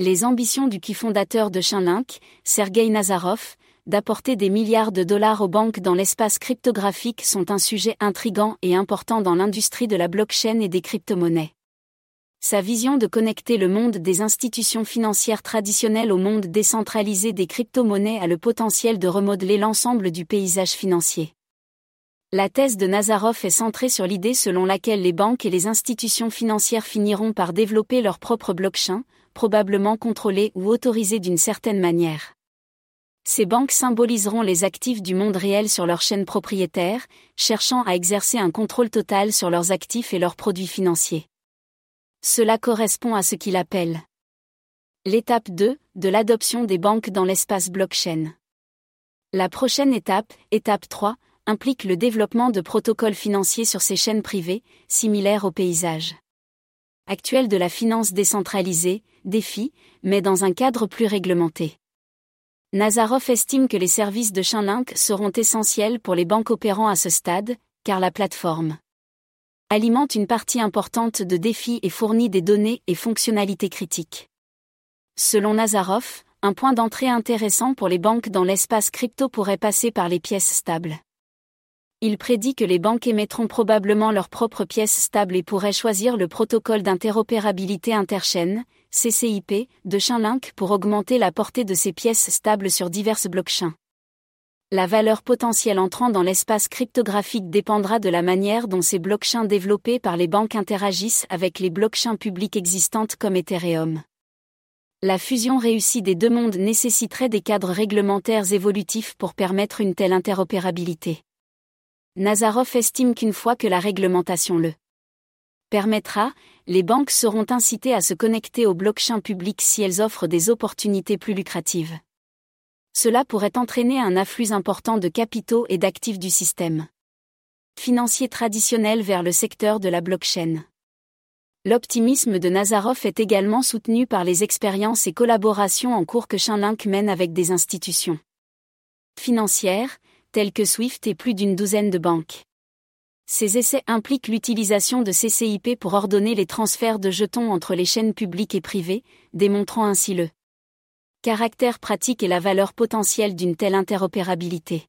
Les ambitions du qui fondateur de Chainlink, Sergei Nazarov, d'apporter des milliards de dollars aux banques dans l'espace cryptographique sont un sujet intrigant et important dans l'industrie de la blockchain et des crypto-monnaies. Sa vision de connecter le monde des institutions financières traditionnelles au monde décentralisé des crypto-monnaies a le potentiel de remodeler l'ensemble du paysage financier. La thèse de Nazarov est centrée sur l'idée selon laquelle les banques et les institutions financières finiront par développer leur propre blockchain, probablement contrôlées ou autorisées d'une certaine manière. Ces banques symboliseront les actifs du monde réel sur leur chaîne propriétaire, cherchant à exercer un contrôle total sur leurs actifs et leurs produits financiers. Cela correspond à ce qu'il appelle l'étape 2 de l'adoption des banques dans l'espace blockchain. La prochaine étape, étape 3, implique le développement de protocoles financiers sur ces chaînes privées, similaires au paysage actuel de la finance décentralisée, défi, mais dans un cadre plus réglementé. Nazarov estime que les services de Chainlink seront essentiels pour les banques opérant à ce stade, car la plateforme alimente une partie importante de défis et fournit des données et fonctionnalités critiques. Selon Nazarov, un point d'entrée intéressant pour les banques dans l'espace crypto pourrait passer par les pièces stables. Il prédit que les banques émettront probablement leurs propres pièces stables et pourraient choisir le protocole d'interopérabilité interchaîne, CCIP, de Chainlink pour augmenter la portée de ces pièces stables sur diverses blockchains. La valeur potentielle entrant dans l'espace cryptographique dépendra de la manière dont ces blockchains développés par les banques interagissent avec les blockchains publiques existantes comme Ethereum. La fusion réussie des deux mondes nécessiterait des cadres réglementaires évolutifs pour permettre une telle interopérabilité. Nazarov estime qu'une fois que la réglementation le permettra, les banques seront incitées à se connecter aux blockchains publics si elles offrent des opportunités plus lucratives. Cela pourrait entraîner un afflux important de capitaux et d'actifs du système financier traditionnel vers le secteur de la blockchain. L'optimisme de Nazarov est également soutenu par les expériences et collaborations en cours que Chainlink mène avec des institutions financières, telles que Swift et plus d'une douzaine de banques. Ces essais impliquent l'utilisation de CCIP pour ordonner les transferts de jetons entre les chaînes publiques et privées, démontrant ainsi le caractère pratique et la valeur potentielle d'une telle interopérabilité.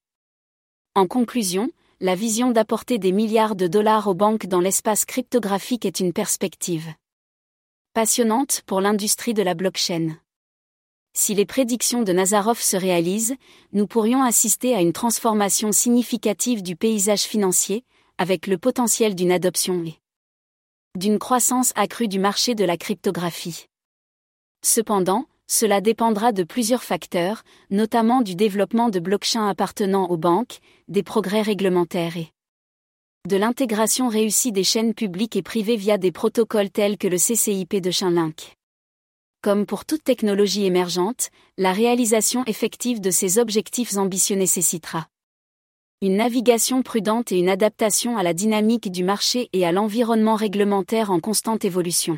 En conclusion, la vision d'apporter des milliards de dollars aux banques dans l'espace cryptographique est une perspective passionnante pour l'industrie de la blockchain. Si les prédictions de Nazarov se réalisent, nous pourrions assister à une transformation significative du paysage financier, avec le potentiel d'une adoption et d'une croissance accrue du marché de la cryptographie. Cependant, cela dépendra de plusieurs facteurs, notamment du développement de blockchains appartenant aux banques, des progrès réglementaires et de l'intégration réussie des chaînes publiques et privées via des protocoles tels que le CCIP de Chainlink. Comme pour toute technologie émergente, la réalisation effective de ces objectifs ambitieux nécessitera une navigation prudente et une adaptation à la dynamique du marché et à l'environnement réglementaire en constante évolution.